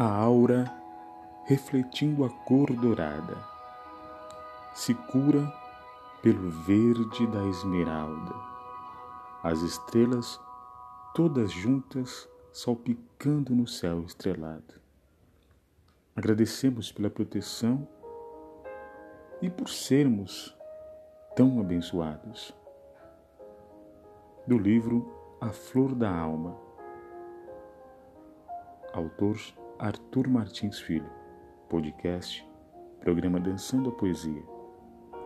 a aura refletindo a cor dourada, se cura pelo verde da esmeralda, as estrelas todas juntas salpicando no céu estrelado. Agradecemos pela proteção e por sermos tão abençoados. Do livro A Flor da Alma, autor Arthur Martins Filho, podcast, programa Dançando a Poesia.